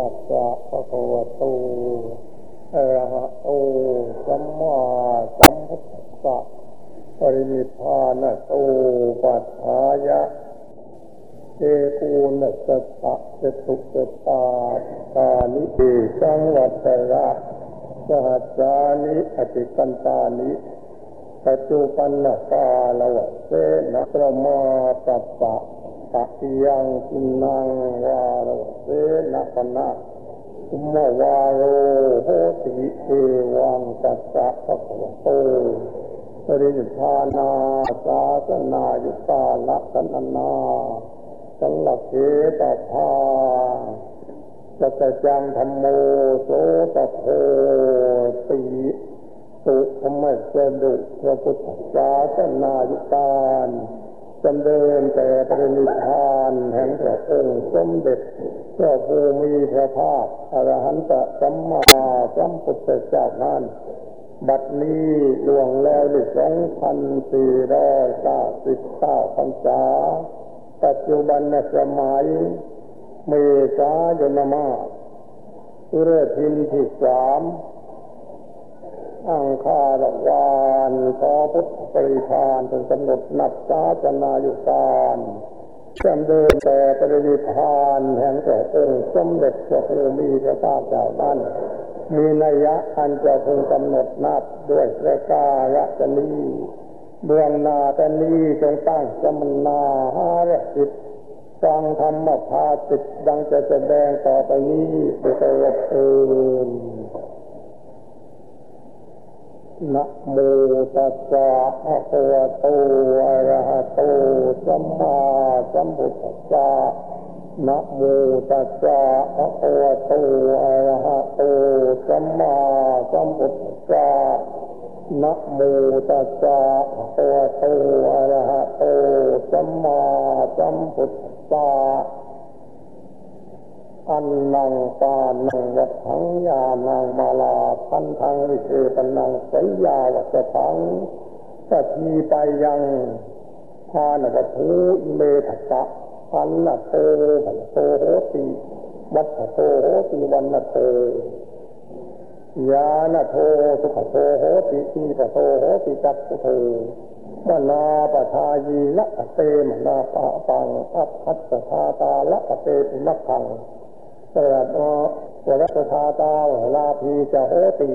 ตัสสะภะคะวะโตอะระหะโตสัมมาสัมพุทธัสสะปรินิพานะโตปัฏฐายะเอกูณสัสสะจตุสตาตานิเอสังวัตระสหัสสานิอติกันตานิปัจจุปันนกาลวะเสนะประมาตัสสะ ตะยังกินังวาลวะเสนปนะอุมวาโรโหติเอวังตัสสะภะคะวะโตปรินิพานาสาสนายุตาลักษณนาสังลัเขตภาสัจจังธรรมโมโสตโพติสุธรรมเสดุพระพุทธศาสนายุตาน จำเดินแต่ปรินิพานแห่งพระองค์สมเด็จพระภูมิพระภาคอรหันตสัมมาสัมพุทธเจ้านั้นบัดนี้ล่วงแล้วได้สองพันสี่ร้อยเก้าสิบเก้าพรรษา ปัจจุบันสมัยเมษายนมาสุรทินที่สาม อังคารวานพอพุทธปริพานถึงกำหนดนับศาสนาอยุการจำเดินแต่ปริพานแห่งแต่องค์สมเด็จพระภูมิพระภาคเจ้านั้นมีนัยยะอันจะพึงกำหนดนับด้วยประการฉนี้เบื้องนาแต่นี้จงตั้งสมนาหาระจิตฟังธรรมพาจิตดังจะแสดงต่อไปนี้โดยตลอดเอิน นะโมตัสสะภะคะวะโตอะระหะโตสัมมาสัมพุทธัสสะนะโมตัสสะภะคะวะโตอะระหะโตสัมมาสัมพุทธัสสะนะโมตัสสะภะคะวะโตอะระหะโตสัมมาสัมพุทธัสสะ อันนังปานังวัฏังยานังมาลาพันธังวิเศปนังสยาวัจถังสทีไปยังทานวัตถุอิเมทัสะพันละโตพันโตโหติวัตโตโหติวันนโตยานโทสุขโตโหติทีปโตโหติจักโตมนาปทายีละเตมนาปะปังอัพพัสธาตาละเตปุมักขัง สรัตวรัตธาตาลาภีจะโหติ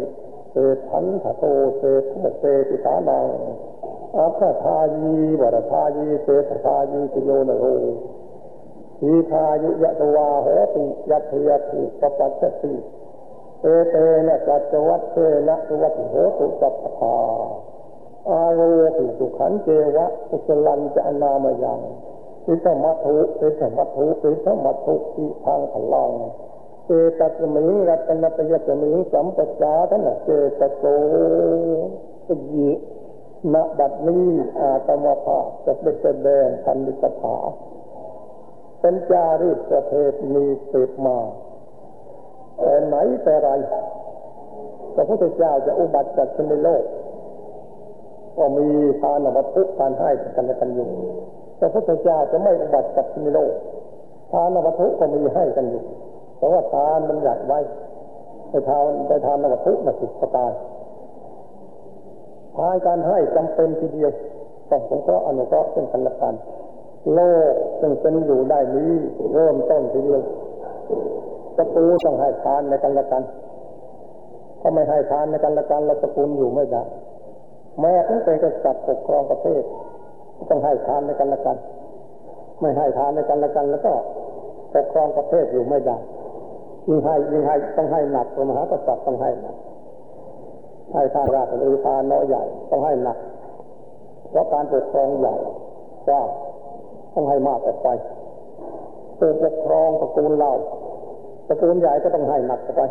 เศทันทโตเศษเศติตานังอัพทายีวรทายีเศษทายีติโยนโรทีทายุยะตวาโหติยัตยติปปัจจติเอเตนะจัจวัตเตนะวัตโหตุสัพพาอาโรติสุขันเจวะอุสลันจะนามยัง อิสมัตุอิสมัตุอิสมัตุอิทางพลังเจตสมิงรัตนตยสมิงสัมปจาท่านะเจตโสสยิณบัดนี้อาตมภาจะเป็นแสดงพันธิสถาเป็นจารีตประเพณีสืบมาแต่ไหนแต่ไรพระพุทธเจ้าจะอุบัติจากในโลก ก็มีทานวัตถุการให้กันและกันอยู่ พระพุทธเจ้าจะไม่อุบัติกับในโลกทานวัตถุก็มีให้กันอยู่เพราะว่าทานมันหยัดไว้ไปทานไปทานวัตถุมาสิประการทานการให้จำเป็นทีเดียวต้องสงเคราะห์อนุเคราะห์ซึ่งกันและกันโลกซึ่งเป็นอยู่ได้นี้เริ่มต้นทีเดียวตระกูลต้องให้ทานในกันและกันถ้าไม่ให้ทานในกันและกันแล้วตระกูลอยู่ไม่ได้แม้ทั้งเป็นกษัตริย์ปกครองประเทศ ต้องให้ทานในกันละกัน ไม่ให้ทานในกันละกัน แล้วก็ปกครองประเทศอยู่ไม่ได้ยิ่งให้ยิ่งให้ต้องให้หนักพระมหากษัตริย์ต้องให้หนักให้ทานราชหรือทานน้อยใหญ่ต้องให้หนักเพราะการปกครองใหญ่ก็ต้องให้มากออกไปผู้ปกครองตระกูลเราตระกูลใหญ่ก็ต้องให้หนักไป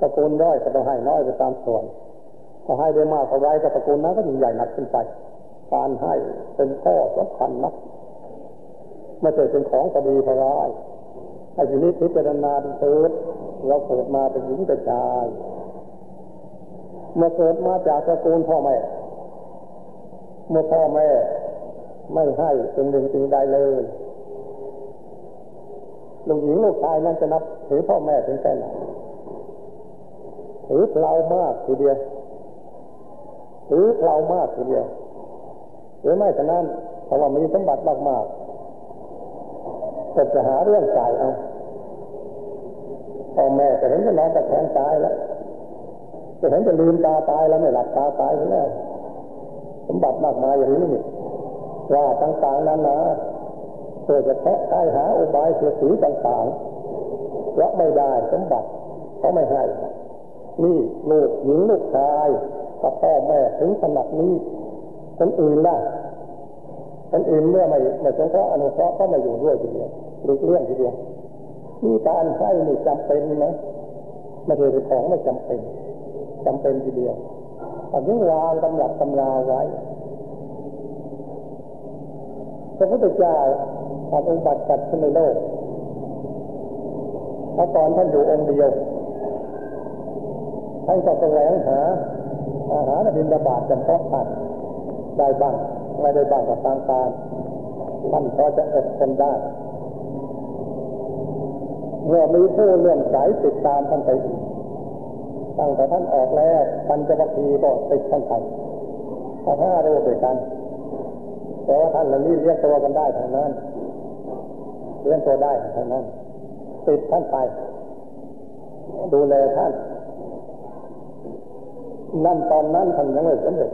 ตระกูลน้อยก็ต้องให้น้อยไปตามส่วนถ้าให้ได้มากเท่าไรก็ตระกูลนั้นก็ยิ่งใหญ่หนักขึ้นไป การให้เป็นข้อสำคัญนะไม่ใช่เป็นของะดีพร้ายไอ้ทีนี้พิจารณาดูเถิดเราเกิดมาเป็นหญิงเป็นชายเมื่อเกิดมาจากตระกูลพ่อแม่ เมื่อพ่อแม่ไม่ให้เป็นหนึ่งสิ่งใดเลยลูกหญิงลูกชายนั้นจะนับถือพ่อแม่ถึงแค่ไหนถือเรามากทีเดียวถือเรามากทีเดียว หรือไม่ฉะนั้นเพราะว่ามีสมบัติมากๆก็จะหาเรื่องจ่ายเอาพ่อแม่จะเห็นจะนอนตะแคงตายแล้วจะเห็นจะลืมตาตายแล้วไม่หลับตาตายแล้วสมบัติมากมายอย่างนี้ว่าต่างๆนั้นนะเพื่อจะแทะได้หาอุบายเสียสีต่างๆเพราะไม่ได้สมบัติเขาไม่ให้ นี่ลูกหญิงลูกชายกับพ่อแม่ถึงขนาดนี้ คนอื่นล่ะคนอื่นเมื่อไม่ไม่สงเคราะห์อนุเคราะห์ก็ไม่อยู่ด้วยทีเดียวหลีกเลี่ยงทีเดียวมีการใช้นี่จำเป็นไหมไม่ใช่ของไม่จำเป็นจำเป็นทีเดียวแต่ยังวางตำหลักตำราไว้พระพุทธเจ้าทำอุบัติกัดขึ้นในโลกถ้าตอนท่านอยู่องค์เดียวท่านก็แสวงหาอาหารบินระบาดจำเพาะท่าน ได้บ้างไม่ได้บ้างกับทางการท่านพอจะอดทนได้เมื่อมีผู้เลื่อนสายติดตามท่านไปตั้งแต่ท่านออกแล้วปัญจวัคคีย์ก็ติดท่านไปถ้าห้ารูปด้วยกัน แต่ว่าท่านเหล่านี้เลี้ยงตัวกันได้ทางนั้นเลี้ยงตัวได้ทางนั้น ติดท่านไป ดูแลท่าน นั่นตอนนั้นท่านยังไม่สำเร็จ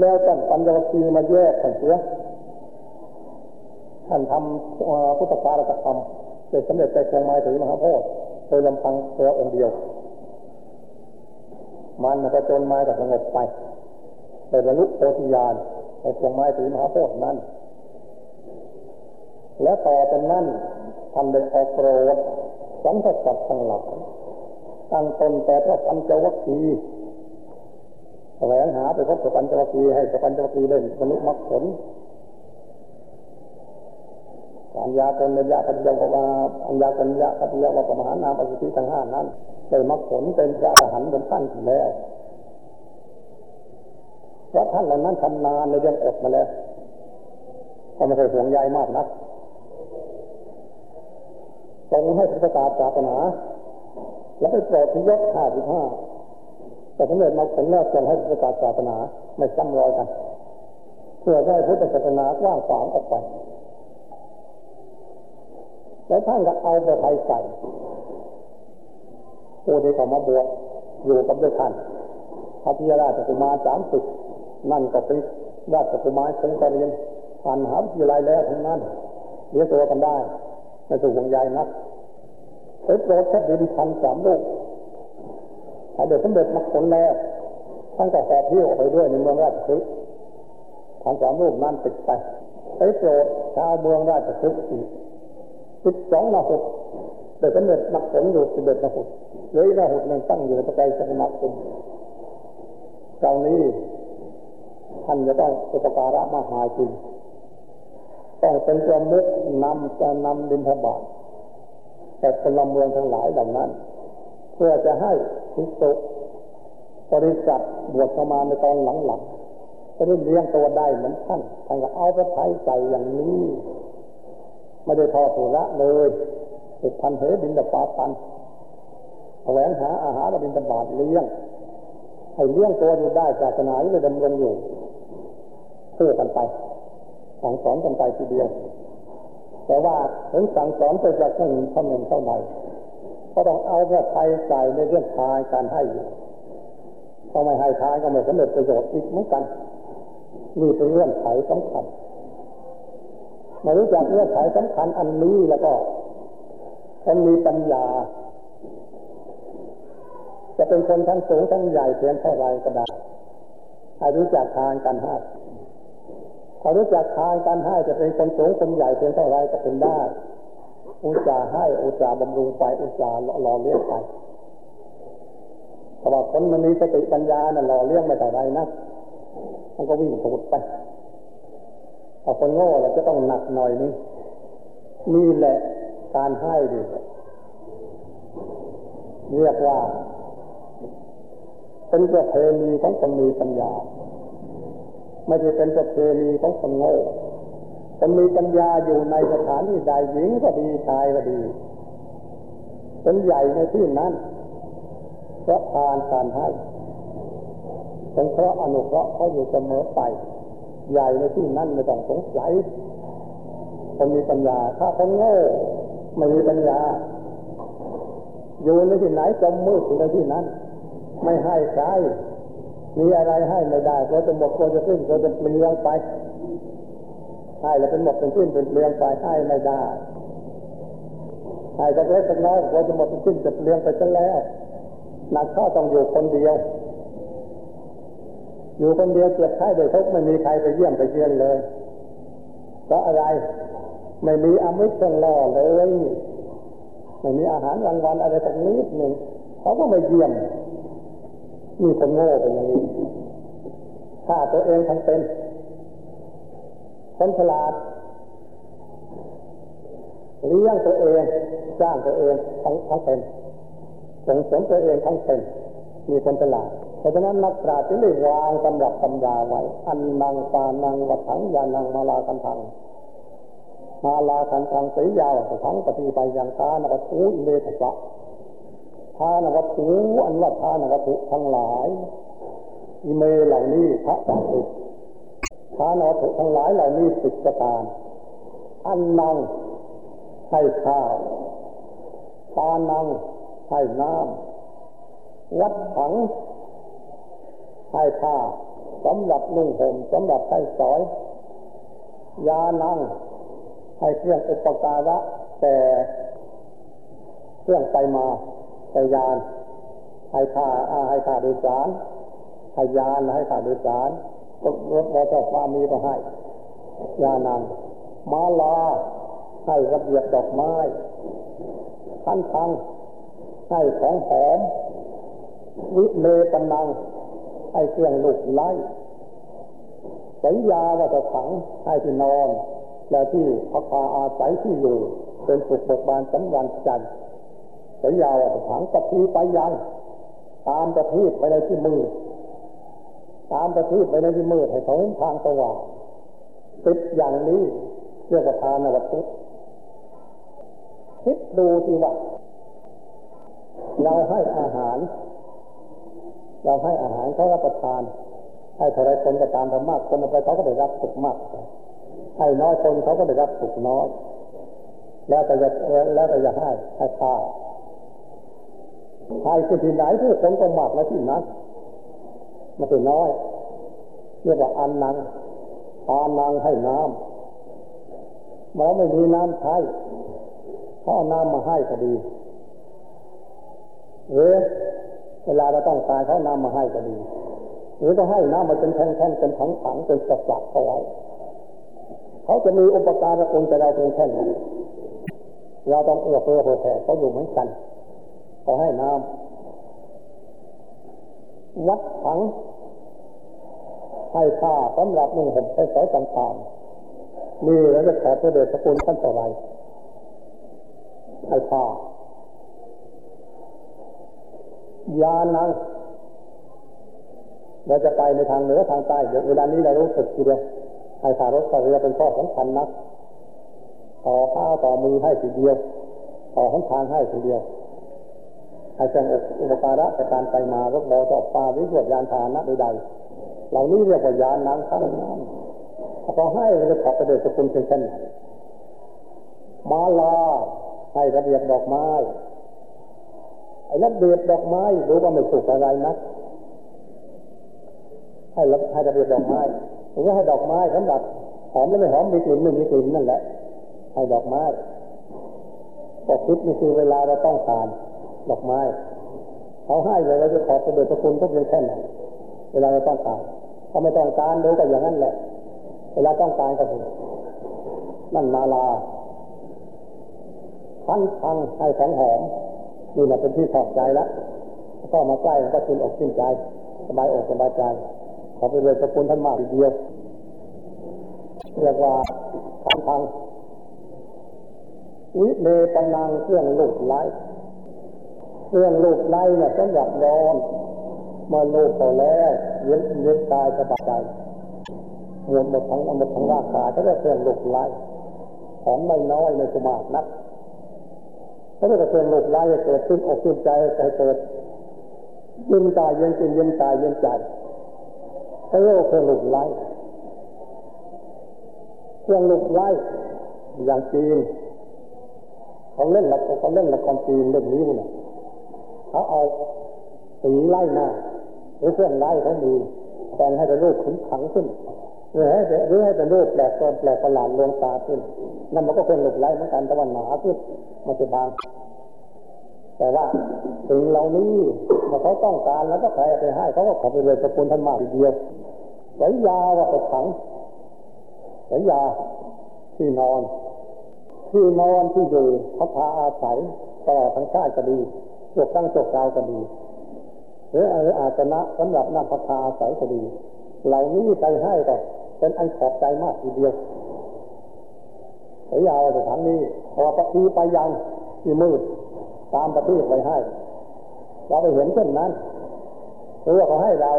แล้วท่านปัญญวคีมาแยกกันเสียท่านทำพุทธการกธรรมเสร็จสำเร็จใจคงไม้ถือมหาโพธิ์โดยลำพังตัวองค์เดียว มันก็จนไม้ก็สงบไปในบรรลุโพธิญาณในคงไม้ถือมหาโพธิ์นั้น และต่อจากนั้นท่านได้ออกโปรดสังฆสัตว์ทั้งหลายตั้งตนแต่พระปัญจวัคคีย์ แสวงหาไปพบกับปัญจวัคคีให้กับปัญจวัคคีเล่นบรรลุมรรคผลอัญญากัญญาปัญญาวาอัญญากัญญาปัญญาวามหานามอสุธิทั้งห้านั้นได้มรรคผลเป็นพระอรหันต์เป็นขั้นแล้วเพราะท่านเหล่านั้นทำนานในเรื่องอดมาแล้วก็ไม่เคยห่วงใยมากนักทรงให้ประกาศศาสนา แล้วไปโปรดที่ยศห้าสิบห้า แต่สมเด็จมาผลแล้วจะให้ประกาศศาสนาไม่ซ้ำรอยกัน เพื่อให้พุทธศาสนากว้างขวางออกไป แล้วท่านก็เอาไปไทยใส่ผู้ที่เขามาบวชอยู่กับด้วยท่านพระพิยราชกุมารสามสิบนั่นก็เป็นราชกุมารคงจะเรียนผ่านหาวิทยาลัยแล้วทั้งนั้นเลี้ยงตัวกันได้ไม่ถูกวงใยนักเอฟโรดแค่ดินพันสามลูก ถ้าเด็กสมเด็จมาผลแล้วท่านก็แอบเที่ยวไปด้วยในเมืองราชคฤห์พันสามลูกนั้นติดไปไปโปรดชาวเมืองราชคฤห์อีกสิบสองนาหุเด็กสมเด็จมาผลอยู่สิบเอ็ดนาหุเลยนาหุหนึ่งตั้งอยู่ตะไคร้สมาคมคราวนี้ท่านจะต้องอุปการะมหาจริงต้องเป็นประมุขนำจะนำดินทบาทแต่คนลเมืองทั้งหลายเหล่านั้น เพื่อจะให้ ทิสุบริษัทบวชเข้ามาในตอนหลังๆจะได้เลี้ยงตัวได้เหมือนท่านท่านก็เอาพระไทยใส่อย่างนี้ไม่ได้ทอสุระเลยติดพันเหบินตปาตันแสวงหาอาหารบินตบาทเลี้ยงให้เลี้ยงตัวอยู่ได้ศาสนาที่ดำรงอยู่เพื่อกันไปสั่งสอนกันไปทีเดียว แต่ว่าถึงสั่งสอนไปจากท่านท่านหนึ่งเท่าไหร่ ก็ต้องเอาพระไทยใส่ในเรื่องทายการให้อยู่ต้องไม่ให้ทายก็ไม่สำเร็จประโยชน์อีกเหมือนกันนี่เป็นเรื่องไขสำคัญมารู้จักเรื่องไขสำคัญอันนี้แล้วก็คนมีปัญญา จะเป็นคนทั้งสูงทั้งใหญ่เพียงเท่าไรก็ได้ให้รู้จักทางการให้ถ้ารู้จักทางการให้จะเป็นคนสูงคนใหญ่เพียงเท่าไรก็เป็นได้ อุจาให้อุจาบำรุงไปอุจาหล่อเลี้ยงไปแต่ว่าคนมันมีสติปัญญาน่ะหล่อเลี้ยงไม่เท่าไรนะมันก็วิ่งถูดไปถ้าคนโง่เราจะต้องหนักหน่อยนึงนี่แหละการให้ดีเรียกว่า เป็นประเพณีของคนมีปัญญา ไม่ใช่เป็นประเพณีของคนโง่ คนมีปัญญาอยู่ในสถานที่ใดหญิงก็ดีชายก็ดี เป็นใหญ่ในที่นั้นเพราะทานการให้เป็นเพราะอนุเคราะห์เขาอยู่เสมอไป ใหญ่ในที่นั้นไม่ต้องสงสัยคนมีปัญญา ถ้าคนโง่ไม่มีปัญญา อยู่ในที่ไหนจมมืดอยู่ในที่นั้น ไม่ให้ใครมีอะไรให้ไม่ได้ก็จะหมดก็จะสิ้นก็จะเปลี่ยนไป ให้แล้วเป็นหมดเป็นสิ้นเป็นเปลี่ยนไปให้ไม่ได้ให้จะเล็กจะน้อยก็จะหมดเป็นสิ้นจะเปลี่ยนไปซะแล้วนักข้าต้องอยู่คนเดียว อยู่คนเดียวเจ็บไข้โดยทุกไม่มีใครไปเยี่ยมไปเยียนเลยเพราะอะไรไม่มีอมิตรเครื่องล่อเลยไม่มีอาหารรางวัลอะไรสักนิดหนึ่งเขาก็ไม่เยี่ยมมีคนโง่เป็นอย่างนี้ฆ่าตัวเองทั้งเป็น คนฉลาดเลี้ยงตัวเองจ้างตัวเองทั้งทั้งเป็นส่งเสริมตัวเองทั้งเป็นมีคนฉลาดเพราะฉะนั้นนักปราชญ์จึงได้วางตำรับตำราไว้ อันนังปานังวัถังยานังมาลากันทังมาลากันทังสียาวทั้งปฏิไปยังทานวัตถุอิเลตสะทานวัตถุอันว่าทานวัตถุทั้งหลายอิเมเหล่านี้พระสังฆ ทานวัตถุทั้งหลายเหล่านี้สิบประการอันนังให้ข้าวปานังให้น้ำวัดถังให้ผ้าสำหรับนุ่งห่มสำหรับใช้สอย ยานังให้เครื่องอุปการะแต่เครื่องไปมาแต่ยานให้ค่าให้ค่าโดยสารให้ยานให้ค่าโดยสาร รถมอเตอร์ฟามีก็ให้ยานังมาลาให้ระเบียบดอกไม้ขันทังให้ของหอมวิเลปนังให้เครื่องลูกไล่สัญญาว่าจะถังให้ที่นอน และที่พักพาอาศัยที่อยู่เป็นสุขบกบานสำวันจันทร์สัญญาว่าจะถังปฏิไปยัง ตามประทีปไปในที่มือ ตามประทีปไปในที่มือให้เขาทางสว่างติดอย่างนี้เรียกว่าทานวัตถุคิดดูที่ว่าเราให้อาหาร เราให้อาหารเขารับประทาน ให้เท่าไรคนก็ตามไปมากคนไปเขาก็ได้รับสุขมากให้น้อยคนเขาก็ได้รับสุขน้อย แล้วแต่จะแล้วแต่จะให้ให้ข้าวให้คือที่ไหนที่คนก็มากแล้วที่นั้น มันเป็นน้อยเรียกว่าอันนังอานังให้น้ำหมอไม่มีน้ำใช้เขาเอาน้ำมาให้ก็ดีหรือเวลาเราต้องการเขาน้ำมาให้ก็ดี หรือจะให้น้ำมาเป็นแท่งๆเป็นถังๆเป็นสักๆเอาไว้เขาจะมีอุปการะคุณแต่เราเป็นแค่ไหนเราต้องเอื้อเฟื้อเผื่อแผ่เขาอยู่เหมือนกันขอให้น้ำวัดถัง ให้ผ้าสำหรับนุ่งห่มใช้สอยต่างๆมีแล้วจะขอพระเดชพระคุณท่านต่อไปให้ผ้ายานังเราจะไปในทางเหนือทางใต้เดี๋ยวเวลานี้เรารู้สึกทีเดียวให้ขารถเรือเป็นข้อสำคัญนัก ต่อข้าวต่อมือให้ทีเดียว ต่อหนทางให้ทีเดียวให้แจ้งอุปการะการไปมารถบอจอบปลาวิเศษยานพาหนะใดๆ เหล่านี้เรียกว่ายานนังทั้งนั้นพอให้เราจะขอประเดชสกุลเช่นกันมาลาให้ระเบียบดอกไม้ไอ้ระเบียบดอกไม้รู้ว่าไม่สุกอะไรนะให้รับให้ระเบียบดอกไม้หรือว่าให้ดอกไม้สำหรับหอมแล้วไม่หอมมีกลิ่นไม่มีกลิ่นนั่นแหละให้ดอกไม้ก็คิดนี่คือเวลาเราต้องการดอกไม้เขาให้เลยเราจะขอประเดชพระคุณก็เพียงแค่ไหน เวลาเราต้องการเขาไม่ต้องการดูก็อย่างนั้นแหละ เวลาต้องการก็คือนั่นมาลาทันทังให้ของหอมนี่แหละเป็นที่ชอบใจแล้วก็มาใกล้ก็ชินอกชินใจ สบายอกสบายใจ ขอไปเลยสกุลท่านมากทีเดียวเรียกว่าทันทังวิเลปนังเครื่องลูกไล่เครื่องลูกไล่เนี่ยสำหรับนอน มาโลกต่อแล้วเย็นเย็นกายสบายใจหมดหมดทั้งหมดทั้งร่างกายก็ได้เครื่องลุกไล่ของไม่น้อยไม่สมากนักก็ได้เครื่องลุกไล่เกิดขึ้นอกขึ้นใจใจเกิดยินตายเย็นใจเย็นตายเย็นใจก็เรียกว่าเครื่องลุกไล่เครื่องลุกไล่อย่างจีนเขาเล่นละเขาเล่นละครจีนเล่นนี้เนี่ยเขาเอาสีไล่หน้า หรือเครื่องไล่เขามีแต่งให้เป็นรูปขุนขังขึ้นหรือให้หรือให้เป็นรูปแปลกตนแปลกประหลาดลวงตาขึ้นนั่นมันก็เป็นหลุดไล่เหมือนกันแต่ว่าหนาขึ้นมันจะบาง แต่ว่าสิ่งเหล่านี้เมื่อเขาต้องการแล้วก็ใครไปให้เขาก็ขอไปเลยตะปูนท่านมาทีเดียวสายยาว่าไปขังสายยาที่นอนที่นอนที่อยู่เขาพาอาศัยตลอดทั้งชาติก็ดีจบตั้งจบกาวก็ดี รืออาจนะสำหรับนั่งพักาอาศัยก็ดีเหล่านี้ไปให้ก็เป็นอันขอบใจมากทีเดียวสายยาวสถานนี้พอปฏิไปยังที่มืดตามปฏิไปให้ เราไปเห็นเช่นนั้นหรือว่าเขาให้เรา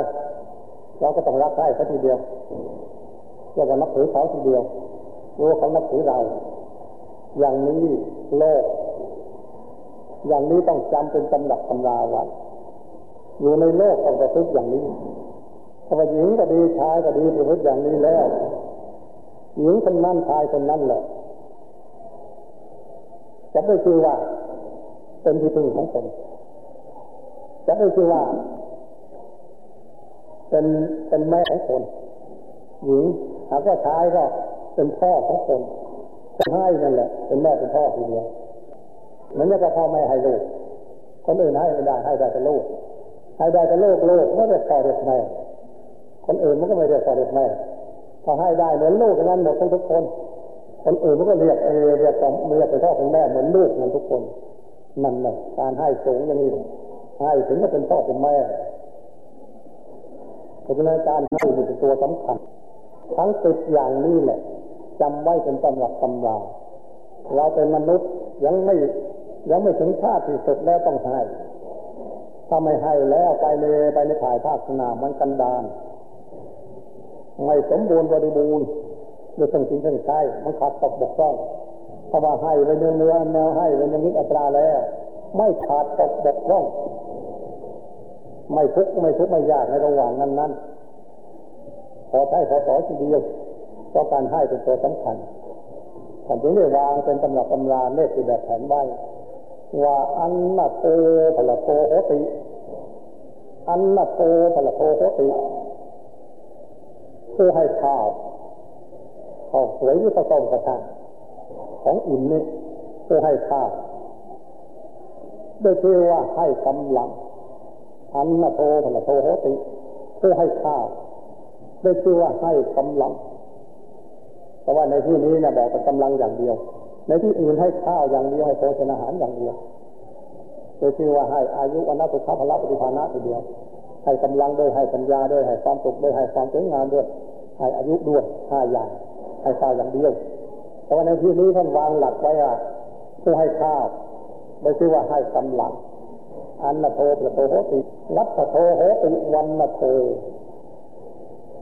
เราก็ต้องรักใคร่เขาทีเดียวเราก็นับถือเขาทีเดียวรู้เขานับถือเรา อย่างนี้โลก อย่างนี้ต้องจำเป็นตำหนักตำราไว้ อยู่ในโลกต้องประพฤติอย่างนี้ถ้าหญิงก็ดีชายก็ดีประพฤติอย่างนี้แล้วหญิงคนนั้นชายคนนั้นแหละจะได้ชื่อว่า เป็นที่พึ่งของตนจะได้ชื่อว่า เป็นเป็นแม่ของคนหญิงหากว่าชายก็เป็นพ่อของคนคนให้นั่นแหละ เป็นแม่เป็นพ่อทีเดียวเหมือนกับพ่อแม่ให้ลูกคนอื่นให้ไม่ได้ให้ได้แต่ลูก ให้ได้แต่ลูกลูกไม่ได้พ่อเด็กแม่คนอื่นมันก็ไม่ได้พ่อเด็กแม่พอให้ได้เหมือนลูกนั้นหมดทุกคน คนอื่นมันก็เรียกเอเรียกเรียกเป็นพ่อเป็นแม่เหมือนลูกนั้นทุกคนนั่นแหละการให้สูงอย่างนี้ให้ถึงจะเป็นพ่อเป็นแม่เพราะฉะนั้นการให้เป็นตัวสำคัญทั้งติดอย่างนี้แหละจำไว้เป็นตำหรับตำราเราเป็นมนุษย์ยังไม่ยังไม่ถึงชาติที่สุดแล้วต้องให้ ถ้าไม่ให้แล้วไปเลยไปในถ่ายภาคสนามมันกันดานไม่สมบูรณ์บริบูรณ์ด้วยสิ่งสิ่งที่ใช้มันขาดตกบกพร่องถ้าว่าให้ไปเนื้อเนื้อแนวให้ไปย่างนี้อัตราแล้ว ไม่ขาดตกบกพร่อง ไม่ทุกข์ไม่ทุกข์ไม่ยากในระหว่างนั้นนั้นพอใช้พอต่อทีเดียวก็การให้เป็นตัวสำคัญท่านจึงได้วางเป็นตำรับตำราเลขแบบแผนไว้ ว่าอันนาโตพละโตโหติ อันนาโตพละโตโหติผู้ให้ข้าวข้าวสวยยุทธศรกระทานของอิ่มนี่ผู้ให้ข้าวได้ชื่อว่าให้กำลัง อันนาโตพละโตโหติผู้ให้ข้าวได้ชื่อว่าให้กำลัง แต่ว่าในที่นี้นะบอกเป็นกำลังอย่างเดียว ในที่อื่นให้ข้าวอย่างเดียวให้โภชนาหารอย่างเดียวโดยที่ว่าให้อายุวันนัสุขภพละปฏิภาณะทีเดียว ให้กำลังด้วยให้ปัญญาด้วยให้ความสุขด้วยให้ความสวยงามด้วยให้อายุด้วยห้าอย่างให้ข้าวอย่างเดียวแต่ว่าในที่นี้ท่านวางหลักไว้ว่าผู้ให้ข้าวโดยที่ว่าให้กำลังอันนโทประโตโหติรัตโทโหติวันนโท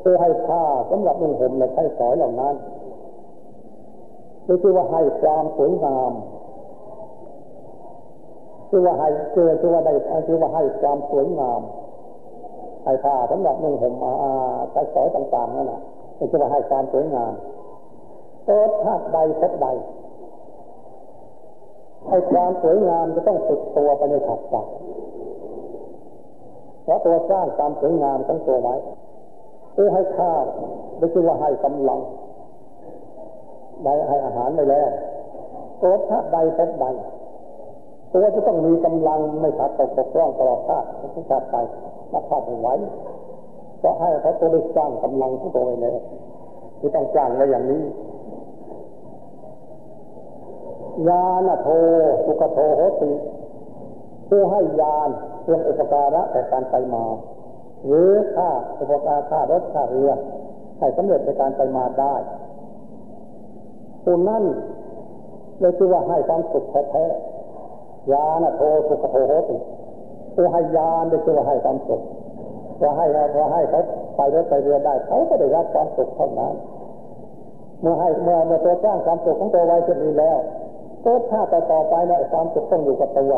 ผู้ให้ข้าสำหรับนุ่งห่มและใช้สอยเหล่านั้น คือว่าให้ความสวยงามคือว่าให้เกิดคือว่าได้คือว่าให้ความสวยงามให้ผ้าสำหรับนุ่งห่มอาใช้สอยต่างๆนั่นแหละคือว่าให้ความสวยงามเกิดธาตุใดพบใดให้ความสวยงามจะต้องติดตัวไปในขัดใจเพราะตัวสร้างความสวยงามทั้งตัวไว้เพื่อให้ข้าไม่ใช่ว่าให้กำลัง ได้ให้อาหารไปแล้วตัวธาตุใดพใดตัวจะต้องมีกำลังไม่ขาดตกบกพร่องตลอดชาติทุกชาติไปรักษาไม่ไหวก็ให้เขาตัวได้สร้างกำลังของตัวเองเลยที่ต้องจ้างไว้อย่างนี้ยาณโทสุขโทโหติผู้ให้ยานเรื่องอุปการะแต่การไปมา หรือค่าอุปการค่ารถค่าเรือให้สำเร็จในการไปมาได้ ผู้นั้นเลยคือว่าให้ความสุขแท้ๆยาณโทสุขโทโหติผู้ให้ยานได้คือว่าให้ความสุขว่าให้ว่าให้เขาไปรถไปเรือได้เขาก็ได้รับความสุขเท่านั้น เมื่อให้เมื่อเมื่อตัวสร้างความสุขของตัวไว้จะดีแล้วตัวถ้าต่อต่อไปเนี่ยความสุขต้องอยู่กับตัว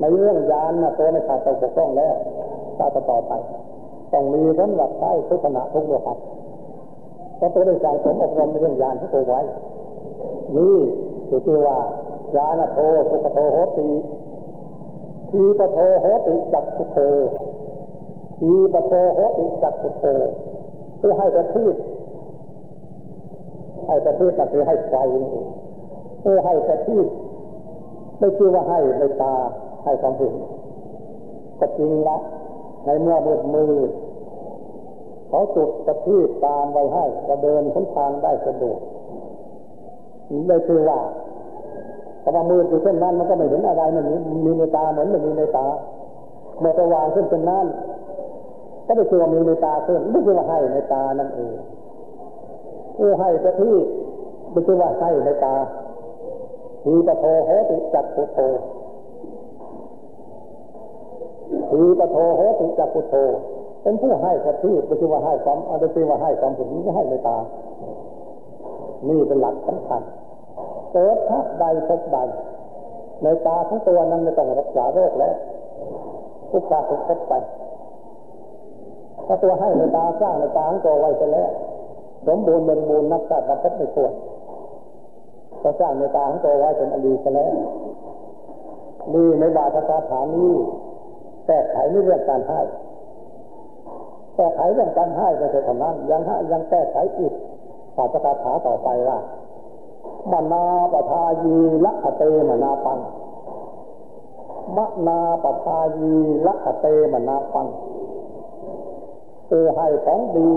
ในเรื่องยานนะตัวไม่ขาดตกบกพร่องแล้วถ้าต่อต่อไป ต้องมีสำหรับใช้ทุกขณะทุกโลกเพราะตัวได้สั่งสมอบรมในเรื่องยานที่ตัวไว้ นี่คือที่ว่ายานโทสุขโทโหติทีปโทโหติจักสุโททีปโทโหติจักสุโทเพื่อให้ประทีปให้ประทีปก็คือให้ไฟนี่เพื่อให้ประทีปไม่ชื่อว่าให้ในตาให้ความเห็นก็จริงละในเมื่อมืดมือ เขาจุดประทีปตามไว้ให้จะเดินข้นทางได้สะดวกนี่เลยคือว่าพอมามืดอยู่เช่นนั้นมันก็ไม่เห็นอะไรมันมีมีในตาเหมือนมันมีในตาเมื่อสว่างขึ้นเป็นนั้นก็ไม่คือว่ามีในตาขึ้นไม่คือว่าให้ในตานั่นเองผู้ให้ประทีปไม่ใช่ว่าให้ในตาทีปโทโหติจักปุโททีปโทโหติจักปุโท เป็นผู้ให้ประทีปไม่ใช่ว่าให้ความอะไรเป็นว่าให้ความถึงนี้ให้ในตา นี่เป็นหลักสำคัญเกิดทับใดพบใด ในตาทั้งตัวนั้นไม่ต้องรักษาโรคแล้วทุกตาทุกพบไปถ้าตัวให้ในตาสร้างในตาทั้งตัวไว้ไปแล้วสมบูรณ์บริบูรณ์นับชาตินับพบไม่ควรก็สร้างในตาของตัวไว้เป็นอดีตแล้วนี่ในบาทคาถานี้แก้ไขในเรื่องการให้ แก้ไขเรื่องการให้ไม่ใช่เท่านั้นยังให้ยังแก้ไขอีกบาทคาถาต่อไปว่ามนาปทายีละเตมนาปังมนาปทายีละเตมนาปังตัวให้ของดี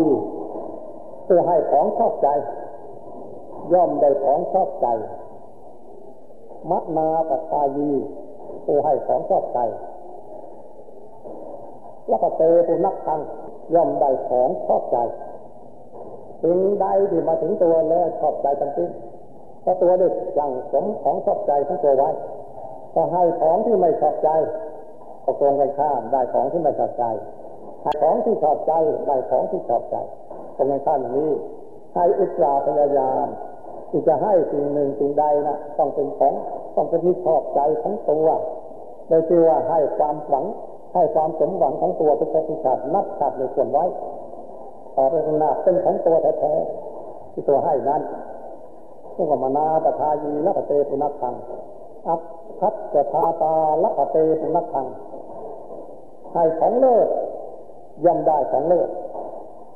ตัวให้ของชอบใจ ย่อมได้ของชอบใจมนาปทายีตัวให้ของชอบใจละเตตัวนักทาง ย่อมได้ของชอบใจสิ่งใดที่มาถึงตัวแล้วชอบใจทั้งสิ้นถ้าตัวได้สั่งสมของชอบใจทั้งตัวไว้ถ้าให้ของที่ไม่ชอบใจก็ตรงกันข้ามได้ของที่ไม่ชอบใจให้ของที่ชอบใจได้ของที่ชอบใจตรงกันข้ามอย่างนี้ให้อุตสาห์พยายามที่จะให้สิ่งหนึ่งสิ่งใดนะต้องเป็นของต้องเป็นที่ชอบใจทั้งตัวโดยที่ว่าให้ความหวัง ให้ความสมหวังของตัวเป็นประชาตินับขาดในส่วนไว้ต่อไปข้างหน้าเป็นของตัวแท้ๆที่ตัวให้นั้นเรียกว่ามนาตทายีละเตปุนักขัง อัพพัตจะทาตาละเตปุนักขังให้ของเลิศย่อมได้ของเลิศ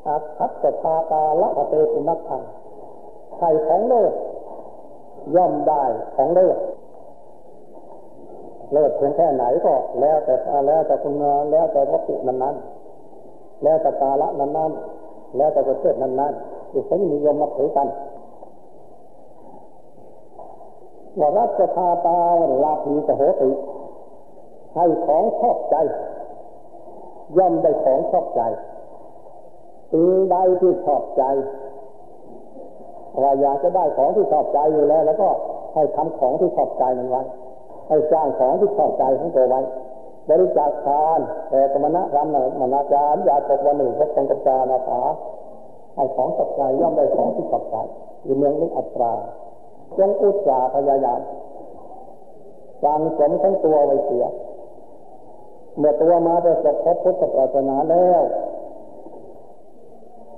อัพพัตจะทาตาละเตปุนักขังให้ของเลิศย่อมได้ของเลิศ เลิศเพียงแค่ไหนก็ แล้วแต่แล้วแต่คุณแล้วแต่วัตถุนั้นๆ แล้วแต่กาละนั้นๆ แล้วแต่ประเทศนั้นๆที่เขานิยมนับถือกันว่ารัชทาตาลาภีสโหติให้ของชอบใจ ย่อมได้ของชอบใจสิ่งใดที่ชอบใจว่าอยากจะได้ของที่ชอบใจอยู่แล้ว แล้วก็ให้ทำของที่ชอบใจนั้นไว้ ให้สร้างของที่ชอบใจของตัวไว้ บริจาคทานแต่สมณะรำมนาจารย์ยาตกวันหนึ่งพบกันกับจานาภาให้ของชอใจย่อมได้ของที่ชอใจอยู่เมืองนี้อัตราจงอุตสาห์พยายามฟังสมทั้งตัวไว้เสีย เมื่อตัวมาได้สัพพพุทธศาสนาแล้ว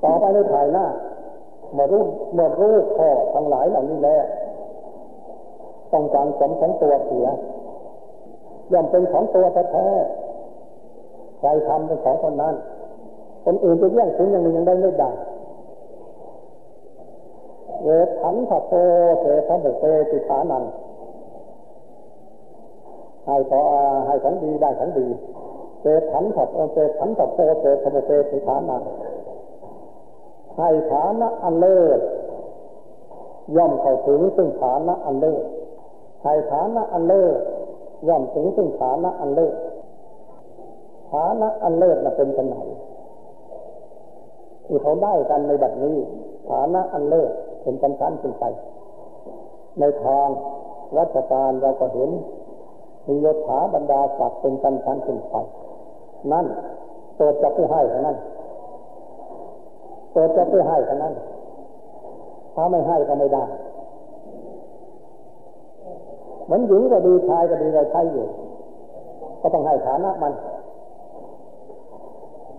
ต่อไปในถ่ายหน้าเมื่อรู้เมื่อรู้ข้อทั้งหลายเหล่านี้แล้ว ต้องการสมทั้งตัวเสียย่อมเป็นของตัวแท้ใครทำเป็นของคนนั้น คนอื่นจะแย่งถึงอย่างนี้ยังได้ไม่ได้เวทันทโตเสทบุเตติฐานังให้ขอให้ของดีได้ของดีเศทันทับเศทันทับโตเศทบุเตติฐานังให้ฐานะอันเลิศย่อมเข้าถึงซึ่งฐานะอันเลิศ ให้ฐานะอันเลิศย่อมถึงซึ่งฐานะอันเลิศฐานะอันเลิศน่ะเป็นกันไหนที่เขาได้กันในบัดนี้ ฐานะอันเลิศเป็นกันชั้นขึ้นไป ในทางรัชการเราก็เห็นมียศถาบรรดาศักดิ์เป็นกันชั้นขึ้นไป นั่นเกิดจากผู้ให้เท่านั้นเกิดจะไปให้เท่านั้น ถ้าไม่ให้ก็ไม่ได้ มือนหญิงก็ดีชายก็ดีเราใช้อยู่ ก็ต้องให้ฐานะมัน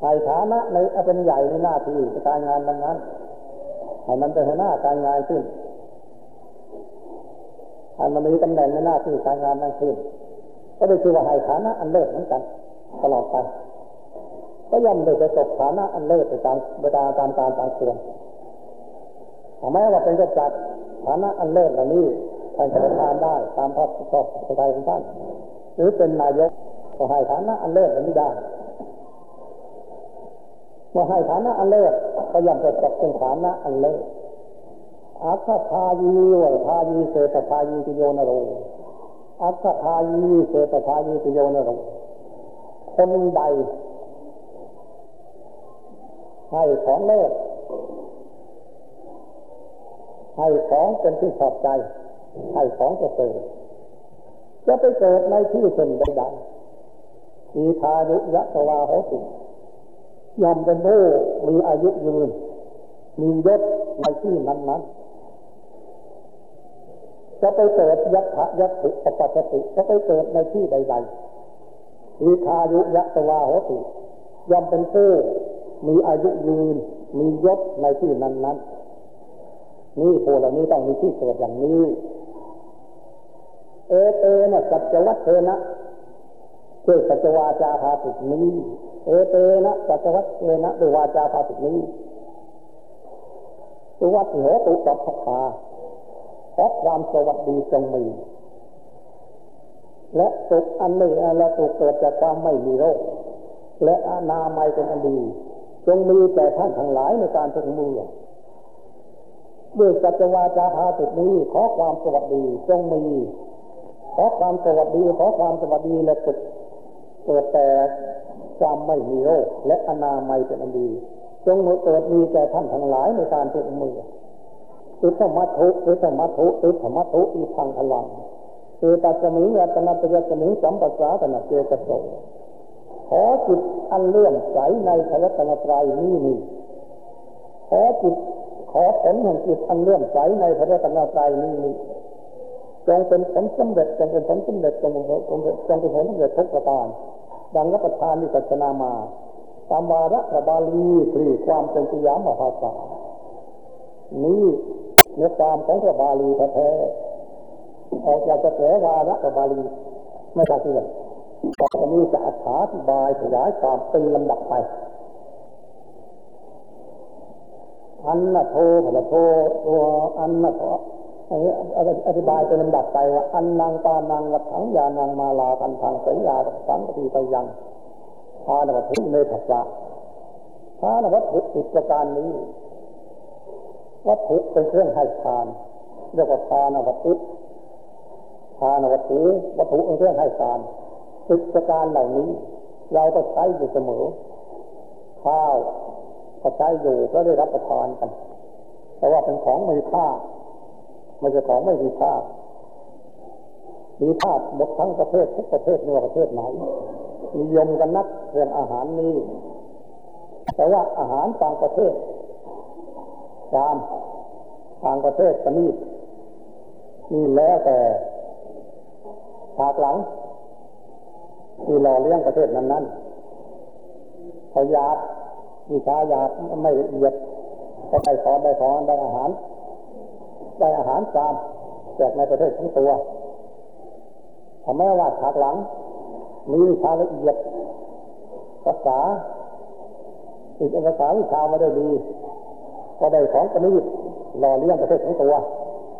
ให้ฐานะในเป็นใหญ่ในหน้าที่การงานนั้นนั้นให้มันเป็นหน้าการงานขึ้นให้มันมีตำแหน่งในหน้าที่การงานนั้นขึ้น ก็ได้ชื่อว่าให้ฐานะอันเลิศเหมือนกัน ตลอดไป ก็ย่อมได้ประสบฐานะอันเลิศไปตามเวลาตามการตามควรแม้ว่าเป็นกษัตริย์ฐานะอันเลิศเหล่านี้ ท่านจะทานได้ตามพระชอบสบายของท่านหรือเป็นนายกก็ให้ฐานะอันเลิศเหล่านี้ได้เมื่อให้ฐานะอันเลิศก็ย่อมจะตกเป็นฐานะอันเลิศอัคทายีวทายีเศตทายีติโยนโรอัคทายีเศตทายีติโยนโรคนใดให้ของเลิศให้ของเป็นที่ชอบใจ ให้ของจะเกิดจะไปเกิดในที่เป็นใดๆมีทายุยะสวาโหติยอมเป็นผู้มีอายุยืน มียศในที่นั้นๆ จะไปเกิดยัตถยัตถุปปัสติจะไปเกิดในที่ใดๆมีทายุยะสวาโหติยอมเป็นผู้มีอายุยืน มียศในที่นั้นๆ นี่ผู้เหล่านี้ต้องมีที่เกิดอย่างนี้ เอเตนะสัจวัตเทนะเพื่อสัจวาจาภาสิกนี้ เอเตนะสัจวัตเทนะด้วยวาจาภาสิกนี้ตัววัดเหตุสัพพาขอความสวัสดีจงมีและสุขอันนี้และสุขเกิดจากความไม่มีโรค และอนามัยเป็นอันดีจงมีแก่ท่านทั้งหลายในการทุกมือด้วยสัจวาจาภาสินี้ขอความสวัสดีจงมี ขอความสวัสดีขอความสวัสดีและสุดเกิดแต่ความไม่มีโรคและอนามัยเป็นอันดี จงเกิดมีแก่ท่านทั้งหลายในการทุกมืออุทธมัทุอุทธมัทุอุทธมัทุอีพังพลังเอตัสมิยัตนาปยสมิสัมปัสสาตนาเจตโสขอจิตอันเลื่อมใสในพระรัตนตรัยนี้นี่ขอจิตขอผลแห่งจิตอันเลื่อมใสในพระรัตนตรัยนี้นี่ จงเป็นผลสำเร็จจงเป็นผลสำเร็จจงเป็นจงเป็นจงเป็นผลสำเร็จทุกประการดังรับประทานนิสัชนามาตามวาระพระบาลีคลีความเป็นสยามภาษา นี้เนื้อความของพระบาลีแท้ออกจากกระแสวาระพระบาลีไม่ขาดเลยต่อไปนี้จะอธิบายขยายความเป็นลำดับไปอันนะโทพระโทตัวอันนะโท อธิบายเป็นลำดับไปว่าอันนางปานังวัถังยานังมาลาพันทางสัญญาสังปฏิไปยังพานวัตถุในถัจจะพานวัตถุอิจการนี้ วัตถุเป็นเครื่องให้ทาน เรียกว่าทานวัตถุทานวัตถุวัตถุเป็นเครื่องให้ทานกิจการเหล่านี้ เราก็ใช้อยู่เสมอ ข้าวก็ใช้อยู่ก็ได้รับประทานกัน แต่ว่าเป็นของมีค่า ไม่ใช่ของไม่มีค่ามีค่าหมดทั้งประเทศทุกประเทศไม่ว่าประเทศไหนนิยมกันนักเรื่องอาหารนี้ แต่ว่าอาหารต่างประเทศตามต่างประเทศปนีดนี่แล้วแต่ฉากหลังที่หล่อเลี้ยงประเทศนั้นนั้นเขาอยากวิชาอยากไม่ละเอียดก็ได้สอนได้สอนได้อาหาร ได้อาหารจานแจกในประเทศทั้งตัวทำไมว่าฉากหลัง มีวิชาละเอียดภาษาอีกภาษาวิชาไม่ได้ดี ก็ได้ของประณีตหล่อเลี้ยงประเทศทั้งตัว